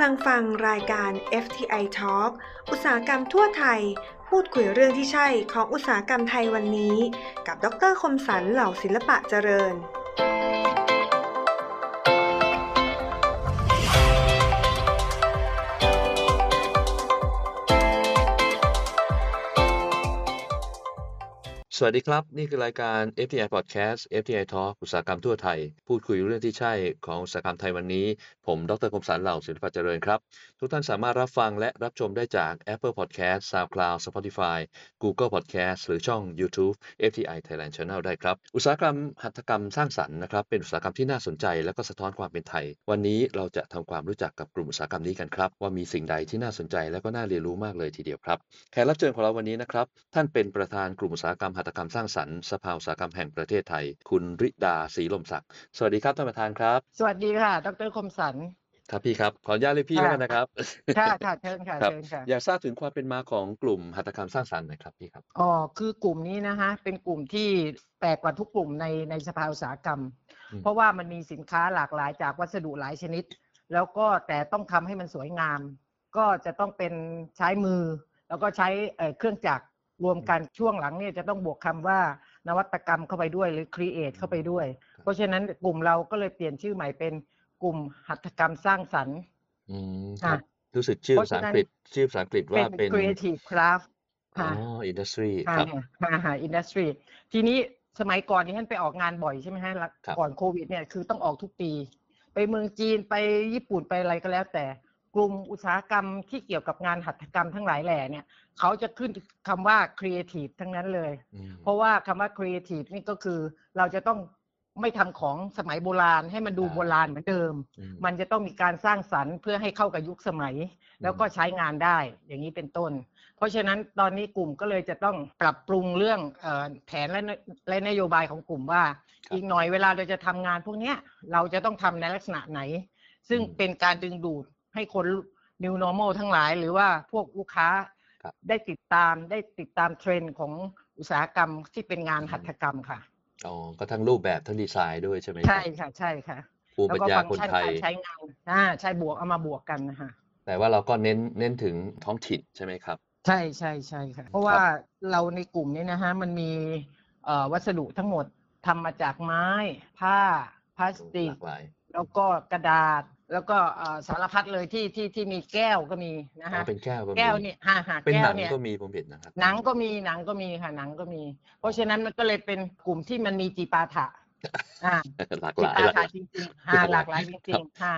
ำลังฟังรายการ FTI Talk อุตสาหกรรมทั่วไทย พูดคุยเรื่องที่ใช่ของอุตสาหกรรมไทยวันนี้ กับ ดรคมสันเหล่าศิลปะเจริญ สวัสดีครับ นี่คือรายการ FTI Podcast FTI Talk อุตสาหกรรมทั่วไทย พูดคุยเรื่องที่ใช่ของอุตสาหกรรมไทยวันนี้ ผมดรคมสันเหล่าศิลปะเจริญครับ ทุกท่านสามารถรับฟังและรับชมได้จาก Apple Podcast SoundCloud Spotify Google Podcast หรือช่อง YouTube FTI Thailand Channel ได้ครับ อุตสาหกรรมหัตถกรรมสร้างสรรค์นะครับเป็นอุตสาหกรรมที่น่าสนใจ และก็สะท้อนความเป็นไทย วันนี้เราจะทำความรู้จักกับกลุ่มอุตสาหกรรมนี้กันครับว่ามีสิ่งใดที่น่าสนใจและก็น่าเรียนรู้มากเลยทีเดียวครับแขกรับเชิญของเราวันนี้นะครับท่านเป็นประธานกลุ่มอุตสาหกรรมหัตถกรรมสร้างสรรค์สภาอุตสาหกรรมแห่งประเทศไทย คุณริดาศรีลมศักดิ์สวัสดีครับท่านประธานครับ สวัสดีค่ะ ดรคมสันครับพี่ครับขออนุญาตเรียกพี่ค่ะแล้วกันนะครับค่ะค่ะเชิญค่ะครับเชิญค่ะอยากทราบถึงความเป็นมาของกลุ่มหัตถกรรมสร้างสรรค์หน่อยครับพี่ครับอ๋อคือกลุ่มนี้นะคะเป็นกลุ่มที่แปลกกว่าทุกกลุ่มในในสภาอุตสาหกรรมอืมเพราะว่ามันมีสินค้าหลากหลายจากวัสดุหลายชนิด แล้วก็แต่ต้องทำให้มันสวยงาม ก็จะต้องเป็นใช้มือ แล้วก็ใช้เอ่อเครื่องจักร รวมกันช่วงหลังเนี่ยจะต้องบวกคำว่านวัตกรรมเข้าไปด้วยหรือ create เข้าไปด้วย เพราะฉะนั้นกลุ่มเราก็เลยเปลี่ยนชื่อใหม่เป็นกลุ่มหัตถกรรมสร้างสรรค์อืมครับค่ะรู้สึกชื่อเพราะภาษาอัฉะนั้งนกฤษชื่อภาษาอังกฤษว่าเป็นเป็น creative craft อ๋อค่ะอินดัสทรีอ่าครับอ่าฮะอินดัสทรีทีนี้สมัยก่อนนี่ท่านไปออกงานบ่อยใช่ไหมฮะแล้วครับก่อนโควิดเนี่ยคือต้องออกทุกปี ไปเมืองจีนไปญี่ปุ่นไปอะไรก็แล้วแต่ กลุ่มอุตสาหกรรมที่เกี่ยวกับงานหัตถกรรมทั้งหลายแหล่เนี่ยเขาจะขึ้นคำว่าครีเอทีฟทั้งนั้นเลยอืมเพราะว่าคำว่าครีเอทีฟนี่ก็คือเราจะต้องไม่ทำของสมัยโบราณ ให้มันดูอ่าโบราณเหมือนเดิมอืมมันจะต้องมีการสร้างสรรค์เพื่อให้เข้ากับยุคสมัย แล้วก็ใช้งานได้อย่างนี้เป็นต้น เพราะฉะนั้นตอนนี้กลุ่มก็เลยจะต้องปรับปรุงเรื่องเออแผนและนและนโยบายของกลุ่มว่าครับอีกหน่อยเวลาเราจะทำงานพวกเนี้ยเราจะต้องทำในลักษณะไหน ซึ่งอืมเป็นการดึงดูด ให้คน new normal ทั้งหลาย หรือว่าพวกลูกค้าครับได้ติดตามได้ติดตามเทรนด์ของอุตสาหกรรมที่เป็นงานหัตถกรรมค่ะอ๋อก็ทั้งรูปแบบทั้งดีไซน์ด้วยใช่ไหมใช่ครับค่ะใช่ค่ะภูมิแล้วปัญก็ญาฟังคนก์ชันไทยการใช้งานอ่าใช่บวกเอามาบวกกันนะคะแต่ว่าเราก็เน้นเน้นถึงท้องถิ่นใช่ไหมครับ ใช่ใช่ใช่ค่ะ เพราะว่าเราในกลุ่มนี้นะฮะมันมีเอ่อวัสดุทั้งหมดทำมาจากไม้ ผ้าพลาสติหกลากหลายแล้วก็กระดาษ แล้วก็เอ่อสารพัดเลยที่ที่ที่มีแก้วก็มีนะอ๋อฮะเป็นแก้วก็มีแก้วเนี่ยฮ่าฮ่าเป็นแก้หนัวงเนี่ยก็มีผมเห็นนะครับหนังก็มีหนังก็มีค่ะหนังก็มี เพราะฉะนั้นมันก็เลยเป็นกลุ่มที่มันมีจีปาถะอ่าหลากหจีลายปาหลากหถะลายจริงๆฮ่าหลากหลายจริงๆค่ะ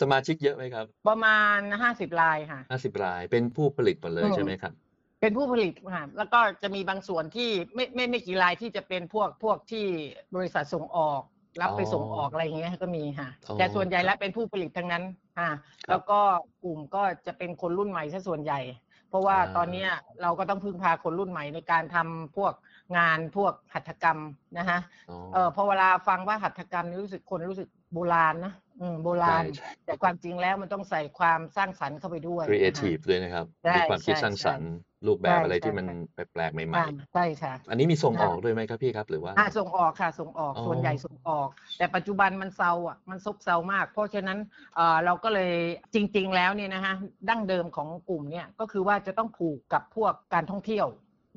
สมาชิกเยอะไหมครับ ประมาณห้าสิบลายค่ะห้าสิบรายเป็นผู้ผลิตหมดเลยอืมใช่ไหมครับ เป็นผู้ผลิตค่ะแล้วก็จะมีบางส่วนที่ไม่ไม่ไม่กี่รายที่จะเป็นพวกพวกที่บริษัทส่งออก รับไปอ๋อส่งออกอะไรอย่างเงี้ยก็มีค่ะอ๋อแต่ส่วนใหญ่แล้วเป็นผู้ผลิตทั้งนั้นค่ะครับแล้วก็กลุ่มก็จะเป็นคนรุ่นใหม่ซะส่วนใหญ่ เพราะว่าอ่าตอนเนี้ยเราก็ต้องพึ่งพาคนรุ่นใหม่ในการทำพวกงานพวกหัตถกรรมนะฮะอ๋อเออพอเวลาฟังว่าหัตถกรรมนี่รู้สึกคนรู้สึกโบราณนะ อืมโบราณ ใช่ แต่ความจริงแล้วมันต้องใส่ความสร้างสรรค์เข้าไปด้วย ครีเอนะฮะทีฟด้วยนะครับ ใช่มีความคิดใช่สร้างสรรค์ใช่รูปแบบใช่อะไรที่ใช่ มันใช่แปลกๆใหม่อ่าใช่ค่ะ ๆ อันนี้มีส่งออ่าอกด้วยไหมครับพี่ครับ หรือว่า อ่าส่งออกค่ะส่งออกอ๋อ ส่วนใหญ่ส่งออก แต่ปัจจุบันมันเซาอะมันซบเซามาก เพราะฉะนั้นเอ่อเราก็เลยจริง ๆ แล้วเนี่ยนะฮะดั้งเดิมของกลุ่มเนี่ยก็คือว่าจะต้องผูกกับพวกการท่องเที่ยว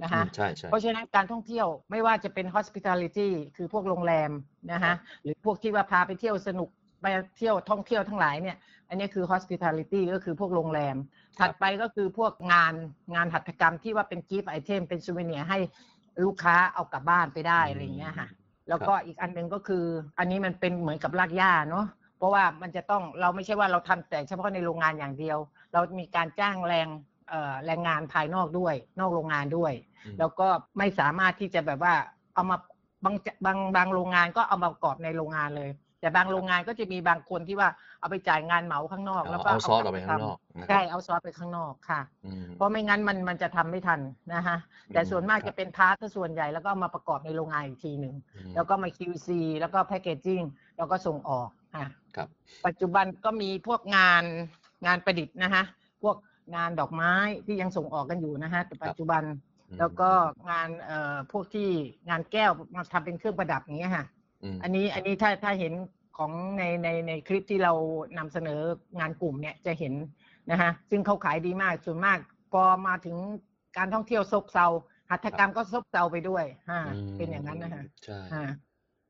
นะอืฮะมใช่ใช่เพราะฉะนั้นการท่องเที่ยวไม่ว่าจะเป็น hospitality คือพวกโรงแรมนะครัฮะบหรือพวกที่ว่าพาไปเที่ยวสนุก ไปเที่ยวท่องเที่ยวทั้งหลายเนี่ย อันนี้คือ hospitality ก็คือพวกโรงแรม ถัดไปก็คือพวกงานงานหัตถกรรมที่ว่าเป็น gift item เป็น souvenir ให้ลูกค้าเอากลับบ้านไปได้อะไรอย่างเงี้ยค่ะ แล้วก็อีกอันหนึ่งก็คือ อันนี้มันเป็นเหมือนกับรากหญ้าเนาะเพราะว่ามันจะต้องเราไม่ใช่ว่าเราทำแต่เฉพาะในโรงงานอย่างเดียว เรามีการจ้างแรงเอ่อแรงงานภายนอกด้วย นอกโรงงานด้วยอืมแล้วก็ไม่สามารถที่จะแบบว่าเอามาบางบางบางโรงงานก็เอามาประกอบในโรงงานเลย แต่บางโรงงานก็จะมีบางคนที่ว่าเอาไปจ่ายงานเหมาข้างนอก แล้วก็เอาซอสกอลัอกบไปมข้างนอกนะทำครัใช่บเอาซอสไปข้างนอกค่ะอืมเพราะไม่งั้นมันมันจะทำไม่ทันนะฮะแต่อืมส่วนมากครับจะเป็นพาร์ทซะส่วนใหญ่แล้วก็เอามาประกอบในโรงงานอีกทีหนึ่งอืมแล้วก็มา QC แล้วก็แพคเกจจิ้งแล้วก็ส่งออกค่ะครับ ปัจจุบันก็มีพวกงานงานประดิษฐ์นะฮะพวกงานดอกไม้ที่ยังส่งออกกันอยู่นะฮะแต่ปัจจุบันอืมแล้วก็งานเอ่อพวกที่งานแก้วมาทำเป็นเครื่องประดับอย่างเงี้ยค่ะ อืมอันนี้อันนี้ถ้าถ้าเห็นของในในในคลิปที่เรานำเสนองานกลุ่มเนี่ยจะเห็นนะฮะซึ่งเขาขายดีมากส่วนมากพอมาถึงการท่องเที่ยวซบเซาหัตถกรรมก็ซบเซาไปด้วยฮะอืมเป็นอย่างนั้นนะฮะใช่ฮะ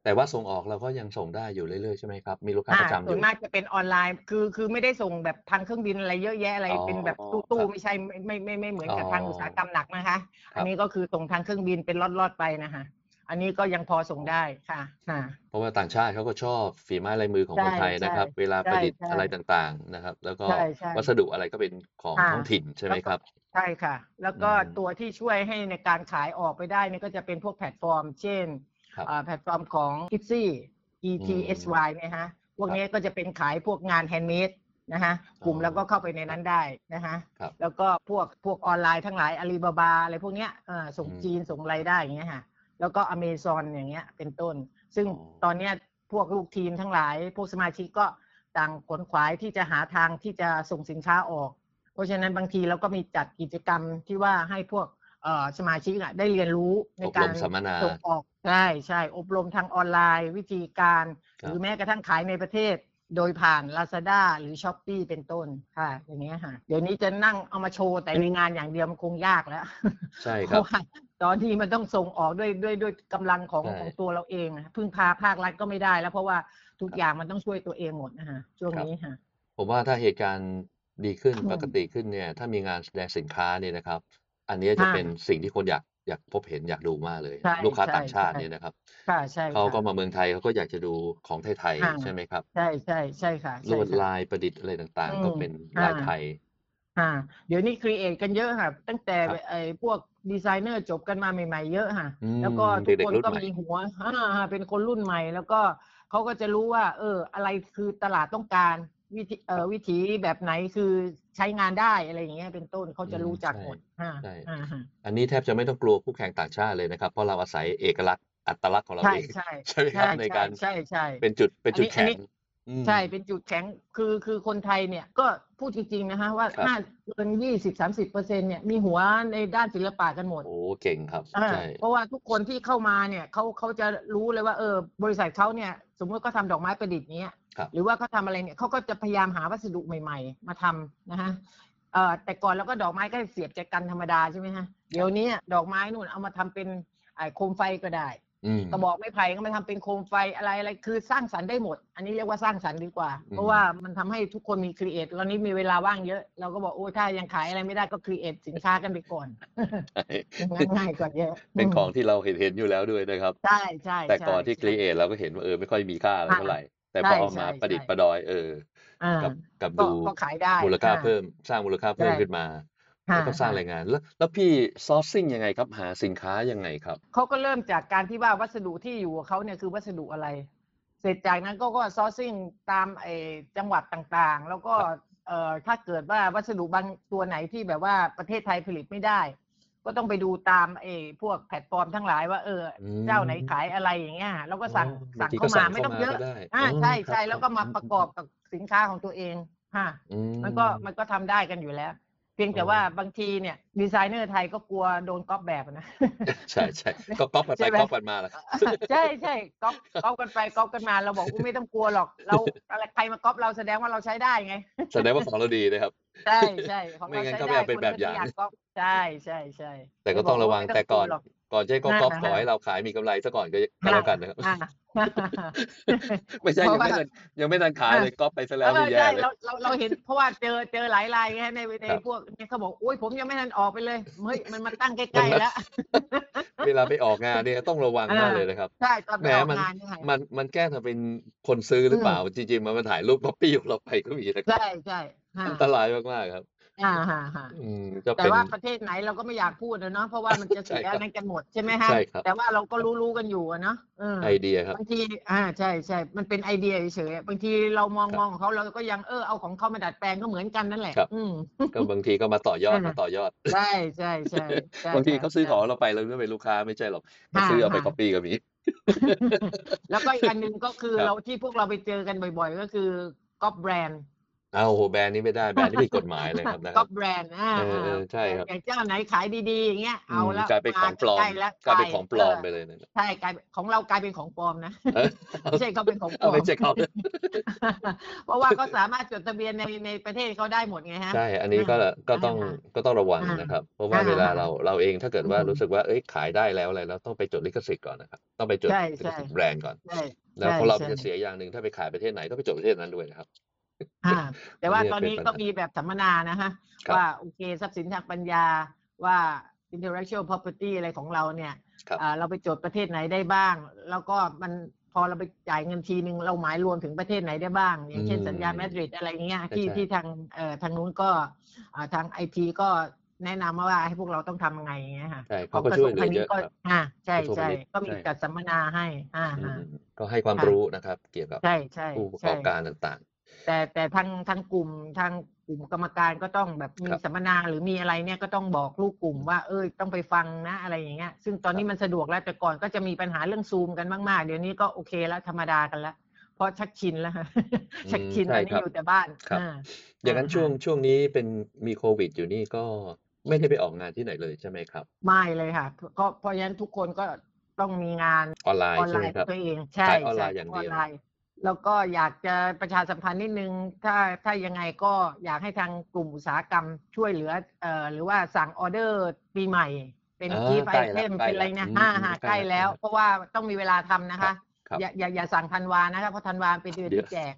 แต่ว่าส่งออกเราก็ยังส่งได้อยู่เรื่อยๆใช่ไหมครับมีลูกค้าอ่าประจำอส่วยู่นมากจะเป็นออนไลน์ คือคือไม่ได้ส่งแบบทางเครื่องบินอะไรเยอะแยะอะไรอ๋อเป็นแบบตู้ครัตู้บไม่ใช่ไม่ไม่ไม่ไม่เหมือนกับอ๋อทางอุตสาหกรรมหนักนะคะครับอันนี้ก็คือส่งทางเครื่องบินเป็นล็อตๆไปนะคะ อันนี้ก็ยังพอส่งได้ค่ะค่ะ เพราะว่าต่างชาติเขาก็ชอบฝีไม้ลายมือของคนใช่ไทยนะครับใช่เวลาใช่ประดิษฐ์ใช่อะไรต่างๆนะครับ แล้วก็ใช่ใช่วัสดุอะไรก็เป็นของอ่าท้องถิ่นใช่ไหมครับ ใช่ค่ะ แล้วก็อืมตัวที่ช่วยให้ในการขายออกไปได้เนี่ยก็จะเป็นพวกแพลตฟอร์ม เช่นครับอ่าแพลตฟอร์มของ e t s y ETSY เนี่ยฮะ พวกนี้ก็จะเป็นขายพวกงาน handmade นะฮะ กลุ่มอ๋อแล้วก็เข้าไปในนั้นได้นะฮะ ครับแล้วก็พวกพวกออนไลน์ทั้งหลายอาลีบาบาอะไรพวกเนี้ยเออส่งอืม จีนส่งอะไรได้อย่างเงี้ยฮะ แล้วก็อเมซอนอย่างเงี้ยเป็นต้น ซึ่งอ๋อตอนเนี้ยพวกลูกทีมทั้งหลาย พวกสมาชิกก็ต่างขวนขวายที่จะหาทางที่จะส่งสินค้าออก เพราะฉะนั้นบางทีเราก็มีจัดกิจกรรมที่ว่าให้พวกเอ่อสมาชิกอะได้เรียนรู้ในอบการมสัมมนาส่งออกใช่ใช่อบรมทางออนไลน์ วิธีการครับหรือแม้กระทั่งขายในประเทศ โดยผ่าน Lazada หรือ s h อ p e e เป็นต้นค่ะ อย่างเงี้ยค่ะ เดี๋ยวนี้จะนั่งเอามาโชว์แต่ในงานอย่างเดียวมันคงยากแล้วใช่เพครับราะว่า ตอนที่มันต้องส่งออกด้วยด้วยด้วยกำลังของใช่ ของตัวเราเองอะพึ่งพาภาครัฐก็ไม่ได้แล้วเพราะว่าทุกอย่างมันต้องช่วยตัวเองหมดนะฮะช่วงครับนี้ค่ะ ผมว่าถ้าเหตุการณ์ดีขึ้นอืมปกติขึ้นเนี่ย ถ้ามีงานแสดงสินค้าเนี่ยนะครับ อันเนี้ยจะค่ะเป็นสิ่งที่คนอยากอยากพบเห็นอยากดูมากเลย ใช่ลูกค้าใช่ต่างชาติใช่ เนี่ยนะครับค่ะใช่เขาก็ค่ะมาเมืองไทยเขาก็อยากจะดูของไทยค่ะ ๆใช่ไหมครับ ใช่ใช่ใช่ค่ะ ลใช่วดค่ะ ลายประดิษฐ์อะไรต่างอืมๆก็เป็นค่ะ ลายไทย อ่าเดี๋ยวนี้ครีเอทกันเยอะค่ะ ตั้งแต่ครับ ไอ้พวก ดีไซเนอร์จบกันมาใหม่ๆเยอะค่ะ อืมแล้วก็ทุกเด็กคนๆรุ่นก็ใหม่มีหัวอ่าเป็นคนรุ่นใหม่ แล้วก็เขาก็จะรู้ว่า เออ อะไรคือตลาดต้องการวิธีเอ่อวิธีแบบไหนคือใช้งานได้อะไรอย่างเงี้ยเป็นต้นเขาจะรู้จักหมดอ่าใช่ อ่าฮะอันนี้แทบจะไม่ต้องกลัวคู่แข่งต่างชาติเลยนะครับ เพราะเราอาศัยเอกลักษณ์อัตลักษณ์ของเราใช่เองใช่ ใช่ไหมครับในการใช่ใช่ เป็นจุดเป็นจุดอัแข็นงนี้ อืม ใช่เป็นจุดแข็งคือคือคนไทยเนี่ยก็ พูดจริงๆ นะฮะว่าครับ ห้าเกินยี่สิบสามสิบเปอร์เซ็นเนี่ยมีหัวในด้านศิลปะกันหมด โอ้เก่งครับอ่าใช่ เพราะว่าทุกคนที่เข้ามาเนี่ยเขาเขาจะรู้เลยว่าเออบริษัทเขาเนี่ยสมมติเขาทำดอกไม้ประดิษฐ์เนี้ยครับ หรือว่าเขาทำอะไรเนี่ยเขาก็จะพยายามหาวัสดุใหม่ ๆ มาทำนะฮะเอ่อแต่ก่อนเราก็ดอกไม้ก็เสียบจากกันธรรมดาใช่ไหมฮะเดี๋ยวนี้ดอกไม้นู่นเอามาทำเป็นไอ้โคมไฟก็ได้อืม กระบอกไม้ไผ่ก็มาทำเป็นโคมไฟอะไรอะไรคือสร้างสรรค์ได้หมด อันนี้เรียกว่าสร้างสรรค์ดีกว่าอืมเพราะว่ามันทำให้ทุกคนมี create ตอนนี้มีเวลาว่างเยอะเราก็บอกโอ้ถ้ายังขายอะไรไม่ได้ก็ create สินค้ากันไปก่อนใช่ง่ายๆกว่าเยอะเป็นของที่เราเห็นเห็นอยู่แล้วด้วยนะครับใช่ใช่แต่ก่อนที่ใช่ครีเอทเราก็เห็นว่าเออไม่ค่อยมีค่าอะไรอ่าเท่าไหร่ แต่ใช่พอเอามาใช่ประดิษฐ์ใช่ประดอยเอออ่ากับกับก็ดูก็ขายได้มูลค่าอ่าเพิ่มสร้างมูลค่าเพิ่มใช่ขึ้นมา ค่ะแล้วก็สร้างแรงงาน แล้วแล้วพี่ซอร์ซิ่งยังไงครับ หาสินค้ายังไงครับ เขาก็เริ่มจากการที่ว่าวัสดุที่อยู่กับเขาเนี่ยคือวัสดุอะไร เสร็จจากนั้นก็ก็ซอร์ซิ่งตามไอ้จังหวัดต่างๆ แล้วก็ครับเอ่อถ้าเกิดว่าวัสดุบางตัวไหนที่แบบว่าประเทศไทยผลิตไม่ได้ ก็ต้องไปดูตามไอ้พวกแพลตฟอร์มทั้งหลายว่าเอออมเจ้าไหนขายอะไรอย่างเงี้ยแล้วก็สั่งอ๋อบาสั่งงทีก็เข้าสั่มางไม่ต้องเข้ามาเยอะก็ได้อ่าอ๋อใช่ครับใช่แล้วก็มาครับประกอบกับสินค้าของตัวเองฮะอืมันก็มันก็ทำได้กันอยู่แล้วเพียงแต่อ๋อว่าบางทีเนี่ยดีไซเนอร์ไทยก็กลัวโดนก๊อปแบบนะใช่ใช่ก็ก๊อปกันไปใช่ไหมก๊อปกันมาแหละใช่ใช่ก๊อปก๊อปกันไปก๊อปกันมาเราบอกว่าไม่ต้องกลัวหรอกเราอะไรใครมาก๊อปเราแสดงว่าเราใช้ได้ไง แสดงว่าของเราดีนะครับ ใช่ใช่ของไม่เรางั้นใช้ก็ไม่ได้เอาเป็นคนแบบก็อย่างไม่อยากก๊อปใช่ใช่ใช่แต่ก็ต้องระวังไม่แต่ก่อนลัวหรอ กก่อนจะให้เขาก๊อปอ่าขอให้เราขายมีกำไรซะก่อนก็ก็แล้วกันนะครับอ่าไม่ใช่เพยังราะไม่ว่าทันยังไม่ทันขายเลยก๊อปไปซะแล้วเอนี่อแย่ใช่เลยเราเราเราเห็นเพราะว่าเจอเจอหลายรายไงในในครับพวกเนี่ยเขาบอกอุ้ยผมยังไม่ทันออกไปเลยเฮ้ยมันมาตั้งใกล้ๆแล้วเวลาไปออกงานเนี่ยต้องระวังมากเลยนะครับใช่ตอนไปแหมออกมันงานเนี่ยค่ะมันมันแกล้งทำเป็นคนซื้อหรืออืมเปล่าจริงๆมันมาถ่ายรูปก๊อปปี้ของเราไปก็มีนะครัใช่บใช่ฮะอันตรายมากๆครับ อ่าฮะฮะอืมก็แต่เป็น ว่าประเทศไหนเราก็ไม่อยากพูดนะเนาะเพราะว่ามันจะใช่เสียครับนั่นกันหมดใช่ไหมฮะใช่ครับ แต่ว่าเราก็รู้รู้ๆกันอยู่อะเนาะเออไอเดียครับ บางที อ่าใช่ใช่มันเป็นไอเดียเฉยๆบางทีเรามองครับมองของเขาเราก็ยังเออเอาของเขามาดัดแปลงก็เหมือนกันนั่นแหละ ครับ อืม ก็บางทีก็มาต่อยอดอ่าม มาต่อยอด ใช่ใช่ใช่ใช่บางทีเขาซื้อของใช่เราไปเราไม่เป็นลูกค้าไม่ใช่หรอกเขาอ่าซื้อเอาไปอ่าก๊อปปี้ก็มีแล้วก็อีกอันหนึ่งก็คือครับเราที่พวกเราไปเจอกันบ่อย ๆ ก็คือก๊อปแบรนด์เอาโอ้โหแบรนด์นี้ไม่ได้แบรนด์นี้ผิดกฎหมายเลยครับนะคก็รับ แบรนด์อ่าเออเออใช่ครับ อย่างเจ้าไหนขายดีๆอย่างเงี้ยเอามแล้วกลายเป็นของปลอม ใกล้แล้วกลายเป็นของปลอมใช่ไปเลยนะ ใช่กลายเป็นของเรากลายเป็นของปลอมนะเออ ไม่ใช่เขาเป็นของปลเอาอม ไม่ใช่เขา เพราะว่าเขาสามารถจดทะเบียนในในประเทศเขาได้หมดไงฮะ ใช่ อันนี้ก็ก็ต้องอ่าก็ต้องระวังอ่านนะครับ เพราะว่าอ่าเวลาเราเราเองถ้าเกิดว่าอืมรู้สึกว่าเอ้ยขายได้แล้วอะไรแล้วต้องไปจดลิขสิทธิ์ก่อนนะครับต้องไปจดใช่ลิขใช่ สิทธิ์แบรนด์ก่อน ใช่แล้วใช่พอเราใช่ จะเสียอย่างหนึ่งถ้าไปขายประเทศไหนต้องไปจดประเทศนั้นด้วยนะครับอ่า แต่ว่าเนี่ยตอนนี้เป็นปัญหาก็มีแบบสัมมนานะฮะครับว่าโอเคทรัพย์สินทางปัญญาว่า intellectual property อะไรของเราเนี่ยครับอ่าเราไปจดประเทศไหนได้บ้าง แล้วก็มันพอเราไปจ่ายเงินทีนึงเราหมายรวมถึงประเทศไหนได้บ้าง อย่างเช่นอืมสัญญามาดริดอะไรเงี้ยที่ใช่ที่ทางเอ่อทางนู้นก็อ่าทางไอทีก็แนะนำมาว่าให้พวกเราต้องทำยังไงอย่างเงี้ยค่ะใช่เขาก็ช่วยเหลือเยอะก็ครับอ่าใช่กระทรวงใช่พาณิชย์ก็มีใช่จัดสัมมนาให้อ่าอืฮะมก็ให้ความค่ะรู้นะครับ เกี่ยวกับใช่ใช่ผู้ประกใช่อบการต่าง แต่แต่ทางทางกลุ่มทางกลุ่มกรรมการก็ต้องแบบมีครับสัมมนาหรือมีอะไรเนี่ยก็ต้องบอกลูกกลุ่มว่าเอ้ยต้องไปฟังนะอะไรอย่างเงี้ย ซึ่งตอนนี้มันสะดวกแล้วแต่ก่อนก็จะมีปัญหาเรื่องซูมกันมากๆ เดี๋ยวนี้ก็โอเคแล้วธรรมดากันแล้วเพราะชักชินแล้วชักชินใช่ตอนนี้ครับอยู่แต่บ้านครับอ่าๆอย่างนั้นอ่าช่วงฮะช่วงนี้เป็นมีโควิด อยู่นี่ก็ไม่ได้ไปออกงานที่ไหนเลยใช่ไหมครับ ไม่เลยค่ะก็เพราะฉะนั้นทุกคนก็ต้องมีงานออนไลอน์อนใช่ไลไหมน์ครับตัวเองใช่ขายออนไลใช่น์อย่างเดียวออนไลน์ แล้วก็อยากจะประชาสัมพันธ์นิดนึง ถ้าถ้ายังไงก็อยากให้ทางกลุ่มอุตสาหกรรมช่วยเหลือเอ่อหรือว่าสั่งออเดอร์ปีใหม่ เป็นอ่ากีฟไอใกล้เทแล้วมใกล้เป็นอะไรแล้วนะอืมห้าอืมหาใกใกล้ล้แล้แล้ววเพราะว่าต้องมีเวลาทำนะคะครับ อย่าอย่าอย่าสั่งธันวานะคะเพราะธันวาเป็นเดือนเดี๋ยวที่แจก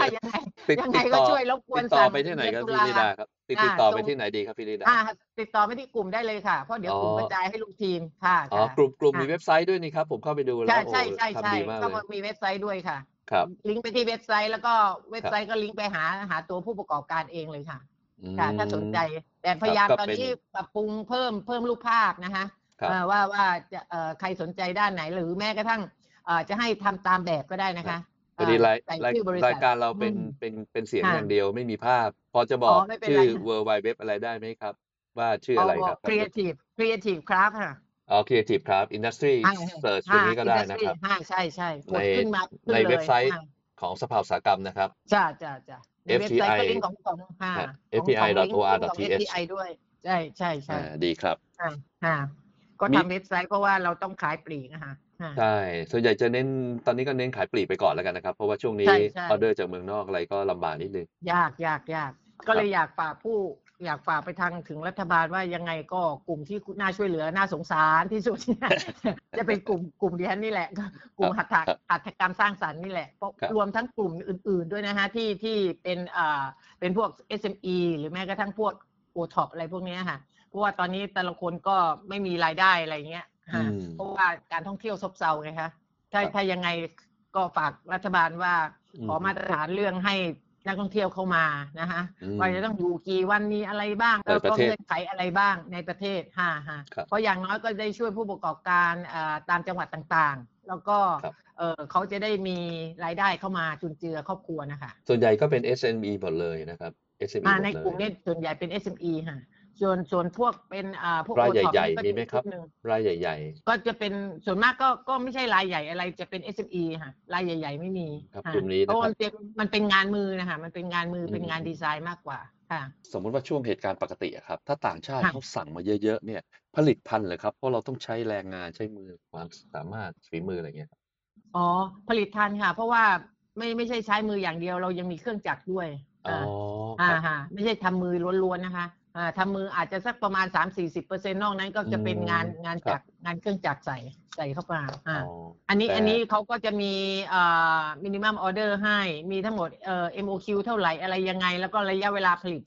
ถ้ายังไงติดยังไงติดก็ต่อช่วยรบกวตินดต่อสั่งไปที่ไหนเดือนครับตุพี่ลาลิดาครับติดอ่าติดต่อไปส่งที่ไหนดีครับพี่ลิดาอ่าติดต่อไปที่กลุ่มได้เลยค่ะเพราะเดี๋ยวกลุ่มอ๋อกระจายให้ลูกทีมค่ะอ๋อค่ะกลุ่มกลุ่มค่ะมีเว็บไซต์ด้วยนี่ครับผมเข้าไปดูแล้ใช่วโอ้ใช่ใช่ใช่ทำดีมากเข้าเลมายมีเว็บไซต์ด้วยค่ะครับลิงก์ไปที่เว็บไซต์แล้วก็เว็บไซต์ก็ลิงก์ไปหาหาตัวผู้ประกอบการเองเลยค่ะอืมค่ะถ้าสนใจแต่พยายามก็ตอนเป็นนี้ปรับปรุงเพิ่มเพิ่มรูปภาพนะคะครับเอ่อว่าว่าจะเอ่อใครสนใจด้านไหนหรือแม้กระทั่งเอ่อ จะให้ทำตามแบบก็ได้นะคะพอดีรายใส่รายชื่อบริษัทรายการเราเป็นอืมเป็นเป็นเสียงค่ะอย่างเดียวไม่มีภาพ พอจะบอกอ๋อไม่เป็นชื่ไรอ w w w อะไรได้ไหมครับ ว่าชื่ออะไรครับครีเอทีฟครีเอทีฟครับค่ะอ๋อ Creative ครับ Industry อ่า Search ตรงนี้ก็ได้อ่านะครับ industry อ่าใช่ใช่กดในขึ้นมาขึ้นในลยเว็บไซต์อ่าของสภาอุตสาหกรรมนะครับจ้าจ้าจ้าในเว็บไซต์ก็ FTI ลิงก์ของของค่ะครับของของลิงก์ของ fti.or.th FTI ด้วยใช่ใช่ใช่อ่าดีครับอ่าอ่าก็มีทำเว็บไซต์เพราะว่าเราต้องขายปลีกนะคะ อ่าใช่ ส่วนใหญ่จะเน้น ตอนนี้ก็เน้นขายปลีกไปก่อนแล้วกันนะครับ เพราะว่าช่วงนี้ใช่ใช่ ออเดอร์จากเมืองนอกอะไรก็ลำบากนิดนึงยากยากยากก็เลยอยากฝากผู้อยากฝากไปทางถึงรัฐบาลว่ายังไงก็กลุ่มที่น่าช่วยเหลือน่าสงสารที่สุดจะเป็นกลุ่มกลุ่มดิฉันนี่แหละก็กลุ่มหัตถะหัตถกรรมสร้างสรรค์นี่แหละเพราะครับ รวมทั้งกลุ่มอื่น ๆ ด้วยนะฮะที่ที่เป็นอ่าเป็นพวก SME หรือแม้กระทั่งพวกโอท็อปอะไรพวกเนี้ยค่ะเพราะว่าตอนนี้แต่ละคนก็ไม่มีรายได้อะไรเงี้ยฮะอืม เพราะว่าการท่องเที่ยวซบเซาไงคะถ้าครับถ้ายังไงก็ฝากรัฐบาลว่าอืมขอมาตรฐานเรื่องให้นักท่องเที่ยวเข้ามานะคะอืมว่าจะต้องอยู่กี่วันมีอะไรบ้างในแล้วประก็เทศเงื่อนไขอะไรบ้างในประเทศฮ่าฮ่าครับเพราะอย่างน้อยก็ได้ช่วยผู้ประกอบการอ่าตามจังหวัดต่างๆ แล้วก็ครับเออเขาจะได้มีรายได้เข้ามาจุนเจือครอบครัวนะคะส่วนใหญ่ก็เป็น SME หมดเลยนะครับ SME อ่าหมดในเลยกลุ่มนี้ส่วนใหญ่เป็น SME ค่ะ ส่วนส่วนพวกเป็นอ่าพวกราย OTOP ใหญ่นี่ก็ๆมีไหมครับชุดหนึ่งรายใหญ่ ก็จะเป็นส่วนมากก็ก็ไม่ใช่รายใหญ่อะไรจะเป็น SME ค่ะรายใหญ่ ๆ ไม่มีครับค่ะกลุ่มนี้นะครับเพราะมันเป็นมันเป็นงานมือนะคะมันเป็นงานมืออืมเป็นงานดีไซน์มากกว่าค่ะๆสมมติว่าช่วงเหตุการณ์ปกติอะครับ ถ้าต่างชาติค่ะเขาสั่งมาเยอะ ๆ เนี่ย ผลิตพันธุ์เลยครับ เพราะเราต้องใช้แรงงานใช้มือความสามารถฝีมืออะไรเงี้ยครับอ๋อผลิตทันค่ะ เพราะว่าไม่ไม่ใช่ใช้มืออย่างเดียวเรายังมีเครื่องจักรด้วยอ๋ออ่าครับอ่าฮะไม่ใช่ทำมือล้วนๆนะคะอ่า ทำมืออาจจะสักประมาณ3-40%เปอร์เซ็นต์นอกนั้นก็จะเป็นงานอืมงานครับจักรงานเครื่องจักรใส่ใส่เข้ามาอ่าอ๋ออันนี้แต่อันนี้เขาก็จะมีเอ่อมินิมัมออเดอร์ให้มีทั้งหมดเอ่อ MOQ เท่าไหร่อะไรยังไง แล้วก็ระยะเวลาผลิต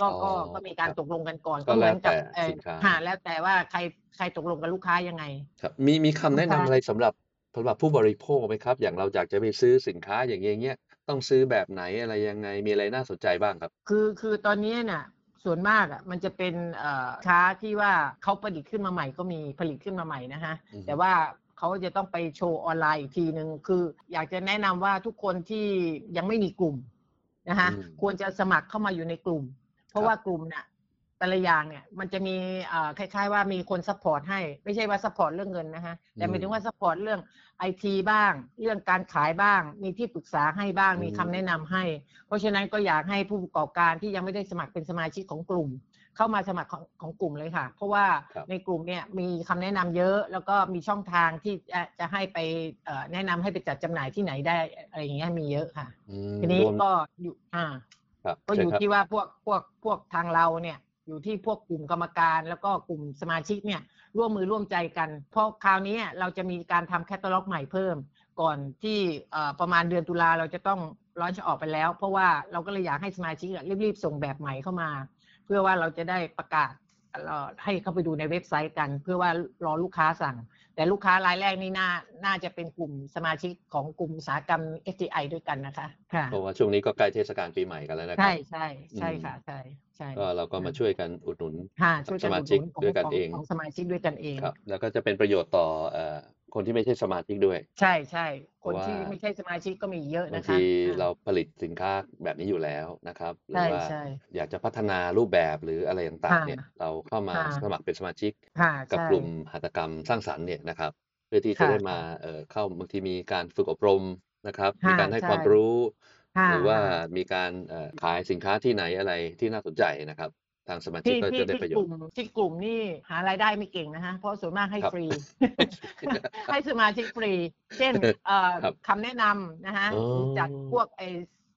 ก็อ๋อก็ก็มีการครับตกลงกันก่อนก็เหมือนกับแล้วแต่เอ่อสินค้าฮะแล้วแต่ว่าใครใครตกลงกับลูกค้ายังไงครับมีมีคำแนะนำลูกค้าอะไรสำหรับสำหรับผู้บริโภคไหมครับ อย่างเราอยากจะไปซื้อสินค้าอย่างเงี้ยต้องซื้อแบบไหนอะไรยังไงมีอะไรน่าสนใจบ้างครับ คือคือตอนนี้เนี่ย ส่วนมากอะมันจะเป็นเอ่อค้าที่ว่าเขาประดิษฐ์ขึ้นมาใหม่ก็มีผลิตขึ้นมาใหม่นะฮะอือฮึแต่ว่าเขาจะต้องไปโชว์ออนไลน์อีกทีหนึ่งคือ อยากจะแนะนำว่าทุกคนที่ยังไม่มีกลุ่มนะฮะอืมควรจะสมัครเข้ามาอยู่ในกลุ่ม เพราะครับว่ากลุ่มน่ะ แต่ละอย่างเนี่ยมันจะมีเอ่อคล้ายๆว่ามีคน support ให้ ไม่ใช่ว่า support เรื่องเงินนะฮะแต่หมายถึงว่า support เรื่องไอทีบ้าง เรื่องการขายบ้าง มีที่ปรึกษาให้บ้างมีคำแนะนำให้ เพราะฉะนั้นก็อยากให้ผู้ประกอบการที่ยังไม่ได้สมัครเป็นสมาชิกของกลุ่ม เข้ามาสมัครของของกลุ่มเลยค่ะ เพราะว่าครับในกลุ่มเนี่ยมีคำแนะนำเยอะ แล้วก็มีช่องทางที่จะจะให้ไปเอ่อแนะนำให้ไปจัดจำหน่ายที่ไหนได้อะไรอย่างเงี้ยมีเยอะค่ะอืมทีนี้รวมก็อยู่อ่าครับก็อเชิญยู่ครับที่ว่าพวกพวกพวกทางเราเนี่ย อยู่ที่พวกกลุ่มกรรมการแล้วก็กลุ่มสมาชิกเนี่ยร่วมมือร่วมใจกัน เพราะคราวนี้เราจะมีการทำแคตตาล็อกใหม่เพิ่ม ก่อนที่ประมาณเดือนตุลาเราจะต้องร้อนจะออกไปแล้ว เพราะว่าเราก็เลยอยากให้สมาชิกรีบๆส่งแบบใหม่เข้ามา เพื่อว่าเราจะได้ประกาศ ให้เข้าไปดูในเว็บไซต์กัน เพื่อว่ารอลูกค้าสั่ง แต่ลูกค้ารายแรกนี่น่าน่าจะเป็นกลุ่มสมาชิกของกลุ่มอุตสาหกรรม FTI ด้วยกันนะคะค่ะเพราะว่าช่วงนี้ก็ใกล้เทศกาลปีใหม่กันแล้วนะครัใช่บใช่ใช่อืมค่ะใช่ใช่ก็เราก็มาช่วยกันอุดหนุนค่ะช่วยกันสมาอุดหชิกนุนของด้วยกันของเองของสมาชิกด้วยกันเองครับแล้วก็จะเป็นประโยชน์ต่อเอ่อ คนที่ไม่ใช่สมาชิกด้วย ใช่ใช่เพคราะนว่าที่ไม่ใช่สมาชิกก็มีเยอะบางนะคะทีอ่เราผลิตสินค้าแบบนี้อยู่แล้วนะครับหรือใช่ว่าใช่อยากจะพัฒนารูปแบบหรืออะไรต่างๆค่ะเนี่ยเราเข้ามาค่ะสมัครเป็นสมาชิกค่ะกับใช่กลุ่มหัตถกรรมสร้างสรรค์เนี่ยนะครับ เพื่อที่จะค่ะได้มาเอ่อเข้าบางทีมีการฝึกอบรมนะครับค่ะมีการให้ใช่ความรู้ค่ะหรือว่าค่ะมีการเอ่อขายสินค้าที่ไหนอะไรที่น่าสนใจนะครับ ทางสมาชิกที่ก็ที่จะได้ที่ประโยกชลุ่น์มที่กลุ่มนี่หารายได้ไม่เก่งนะคะเพราะส่วนมากให้ครับฟรี ให้สมาชิกฟรี เช่นเอ่อครับคำแนะนำนะคะอ๋อหรือจัดพวกไอ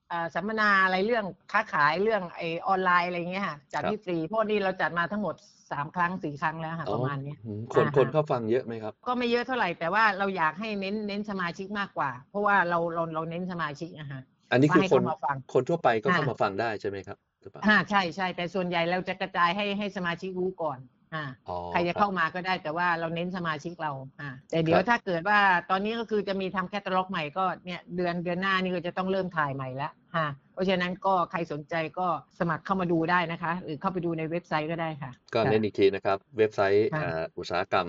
เอ่อสัมมนาอะไรเรื่องค้าขายเรื่องไอออนไลน์อะไรเงี้ยค่ะจัดครับที่ฟรีเพราะนี่เราจัดมาทั้งหมดสามครั้งสี่ครั้งแล้วค่ะอ๋อประมาณเนี้ยอืมคนอ่าคนฮะเข้าฟังเยอะไหมครับ ก็ไม่เยอะเท่าไหร่แต่ว่าเราอยากให้เน้นเน้นสมาชิกมากกว่า เพราะว่าเราเราเราเน้นสมาชิกนะฮะอันนี้ว่าคือให้คนเข้ามาฟังคนทั่วไปก็เข้าค่ะมาฟังได้ใช่ไหมครับ หรือเปล่าอ่าใช่ใช่แต่ส่วนใหญ่เราจะกระจายให้ให้สมาชิกรู้ก่อน อ่า อ๋อใครจะบเข้ามาก็ได้แต่ว่าเราเน้นสมาชิกเรา อ่า แต่เดี๋ยวครับถ้าเกิดว่าตอนนี้ก็คือจะมีทำแคตตาล็อกใหม่ก็เนี่ยเดือนเดือนหน้านี่ก็จะต้องเริ่มถ่ายใหม่แล้วฮะเพราะฉะนั้นก็ใครสนใจก็สมัครเข้ามาดูได้นะคะ หรือเข้าไปดูในเว็บไซต์ก็ได้ค่ะ ก็ค่ะเน้นอีกทีนะครับ เว็บไซต์ค่ะเอ่ออุตสาหกรรม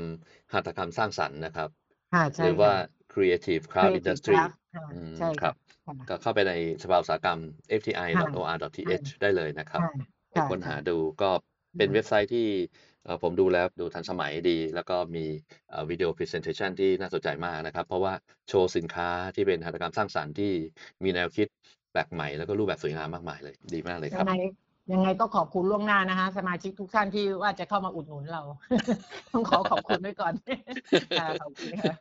หัตถกรรมสร้างสรรค์นะครับ ค่ะหใช่รือว่า ค่ะ Creative Cloud Creative Industry Craft ค่ะอืมใช่ครับค่ะก็เข้าไปในสภาอุตสาหกรรม fti.or.th ได้เลยนะครับ ค่ะไปค้นหาดูก็เป็นเว็บไซต์ที่เอ่อผมดูแล้วดูทันสมัยดี แล้วก็มีวิดีโอ presentation ที่น่าสนใจมากนะครับ เพราะว่าโชว์สินค้าที่เป็นหัตถกรรมสร้างสรรค์ที่มีแนวคิดแปลกใหม่แล้วก็รูปแบบสวยงามมากมายเลย ดีมากเลยคยัรับงไงยังไงก็ขอบคุณล่วงหน้านะคะ สมาชิกทุกท่านที่ว่าจะเข้ามาอุดหนุนเรา ต้องขอขอบคุณไว้ก่อน ค่ะขอบคุณค่ะ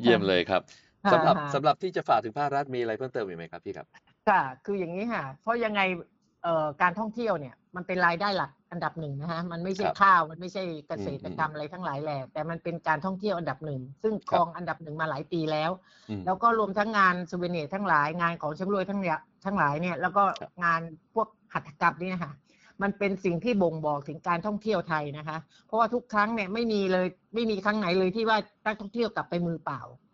เยี่ยมเลยครับค่ะ สำหรับค่ะสำหรับที่จะฝากถึงภาครัฐมีอะไรเพิ่มเติมอีกไหมครับพี่ครับ ค่ะ คืออย่างนี้ค่ะ เพราะยังไงเอ่อการท่องเที่ยวเนี่ยมันเป็นรายได้หลักอันดับหนึ่งนะฮะมันไม่ใช่ครับข้าวมันไม่ใช่เกษตรอืมกรรมอะไรทั้งหลายแหละแต่มันเป็นการท่องเที่ยวอันดับหนึ่งซึ่งคครัรบองอันดับหนึ่งมาหลายปีแล้วอืมแล้วก็รวมทั้งงานซูเวเนียร์ทั้งหลายงานของชำรวยทั้งเนี่ยทั้งหลายเนี่ยแล้วก็ครับงานพวกหัตถกรรมเนี่ยค่ะมันเป็นสิ่งที่บ่งบอกถึงการท่องเที่ยวไทยนะคะ เพราะว่าทุกครั้งเนี่ยไม่มีเลยไม่มีครั้งไหนเลยที่ว่านักท่องเที่ยวกลับไปมือเปล่าอืม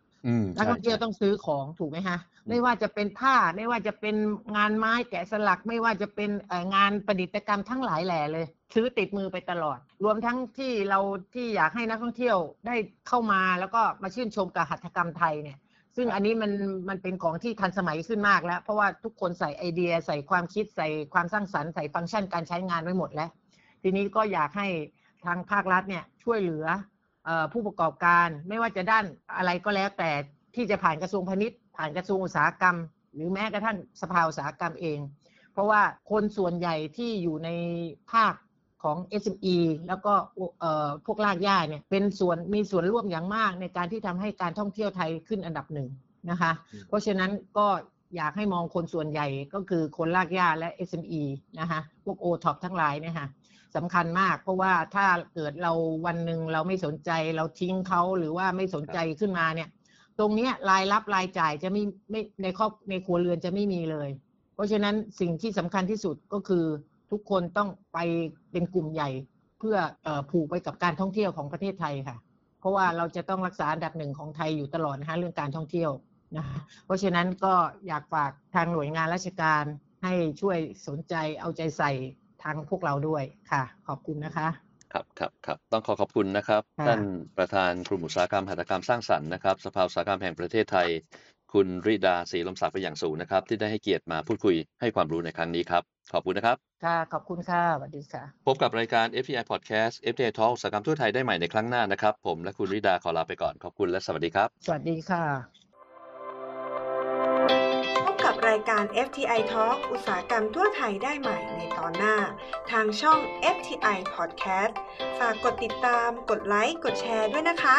นักใช่ท่องเที่ยวใช่ต้องซื้อของถูกไหมฮะอืมไม่ว่าจะเป็นผ้าไม่ว่าจะเป็นงานไม้แกะสลักไม่ว่าจะเป็นเอ่องานประดิษฐกรรมทั้งหลายแหล่เลย ซื้อติดมือไปตลอด รวมทั้งที่เราที่อยากให้นักท่องเที่ยวได้เข้ามาแล้วก็มาชื่นชมกับหัตถกรรมไทยเนี่ยซึ่งอันนี้มันมันเป็นของที่ทันสมัยขึ้นมากแล้ว เพราะว่าทุกคนใส่ไอเดียใส่ความคิดใส่ความสร้างสรรค์ใส่ฟังก์ชันการใช้งานไว้หมดแล้ว ทีนี้ก็อยากให้ทางภาครัฐเนี่ยช่วยเหลือเอ่อ ผู้ประกอบการไม่ว่าจะด้านอะไรก็แล้วแต่ที่จะผ่านกระทรวงพาณิชย์ ผ่านกระทรวงอุตสาหกรรม หรือแม้กระทั่งสภาอุตสาหกรรมเอง เพราะว่าคนส่วนใหญ่ที่อยู่ในภาคของ SME แล้วก็เอ่อพวกลากย่าเนี่ยเป็นส่วนมีส่วนร่วมอย่างมากในการที่ทำให้การท่องเที่ยวไทยขึ้นอันดับหนึ่งนะคะอืมเพราะฉะนั้นก็อยากให้มองคนส่วนใหญ่ก็คือคนลากย่าและ SME นะคะพวก o t o p ทั้งหลายเนี่ยค่ะ สำคัญมาก เพราะว่าถ้าเกิดเราวันหนึ่งเราไม่สนใจเราทิ้งเขาหรือว่าไม่สนใจขึ้นมาเนี่ย ตรงเนี้ยรายรับรายจ่ายจะไม่ไม่ในครอบในครัวเรือนจะไม่มีเลย เพราะฉะนั้นสิ่งที่สำคัญที่สุดก็คือทุกคนต้องไปเป็นกลุ่มใหญ่เพื่อเอ่อผูกไปกับการท่องเที่ยวของประเทศไทยค่ะ เพราะว่าเราจะต้องรักษาอันดับหนึ่งของไทยอยู่ตลอดนะคะเรื่องการท่องเที่ยวนะคะเพราะฉะนั้นก็อยากฝากทางหน่วยงานราชการให้ช่วยสนใจเอาใจใส่ ทางพวกเราด้วยค่ะ ขอบคุณนะคะครับครับครับต้องขอขอบคุณนะครับค่ะท่านประธานกลุ่มอุตสาหกรรมหัตถกรรมสร้างสรรค์นะครับสภาอุตสาหกรรมแห่งประเทศไทย คุณริดาศรีลมศักดิ์เป็นอย่างสูงนะครับ ที่ได้ให้เกียรติมาพูดคุยให้ความรู้ในครั้งนี้ครับ ขอบคุณนะครับ ค่ะ ขอบคุณค่ะสวัสดีค่ะ พบกับรายการ FTI Podcast FTI Talk อุตสาหกรรมทั่วไทยได้ใหม่ในครั้งหน้านะครับ ผมและคุณริดาขอลาไปก่อนขอบคุณและสวัสดีครับ สวัสดีค่ะพบกับ รายการ FTI Talk อุตสาหกรรมทั่วไทยได้ใหม่ในตอนหน้า ทางช่อง FTI Podcast ฝากกดติดตาม กดไลค์ กดแชร์ด้วยนะคะ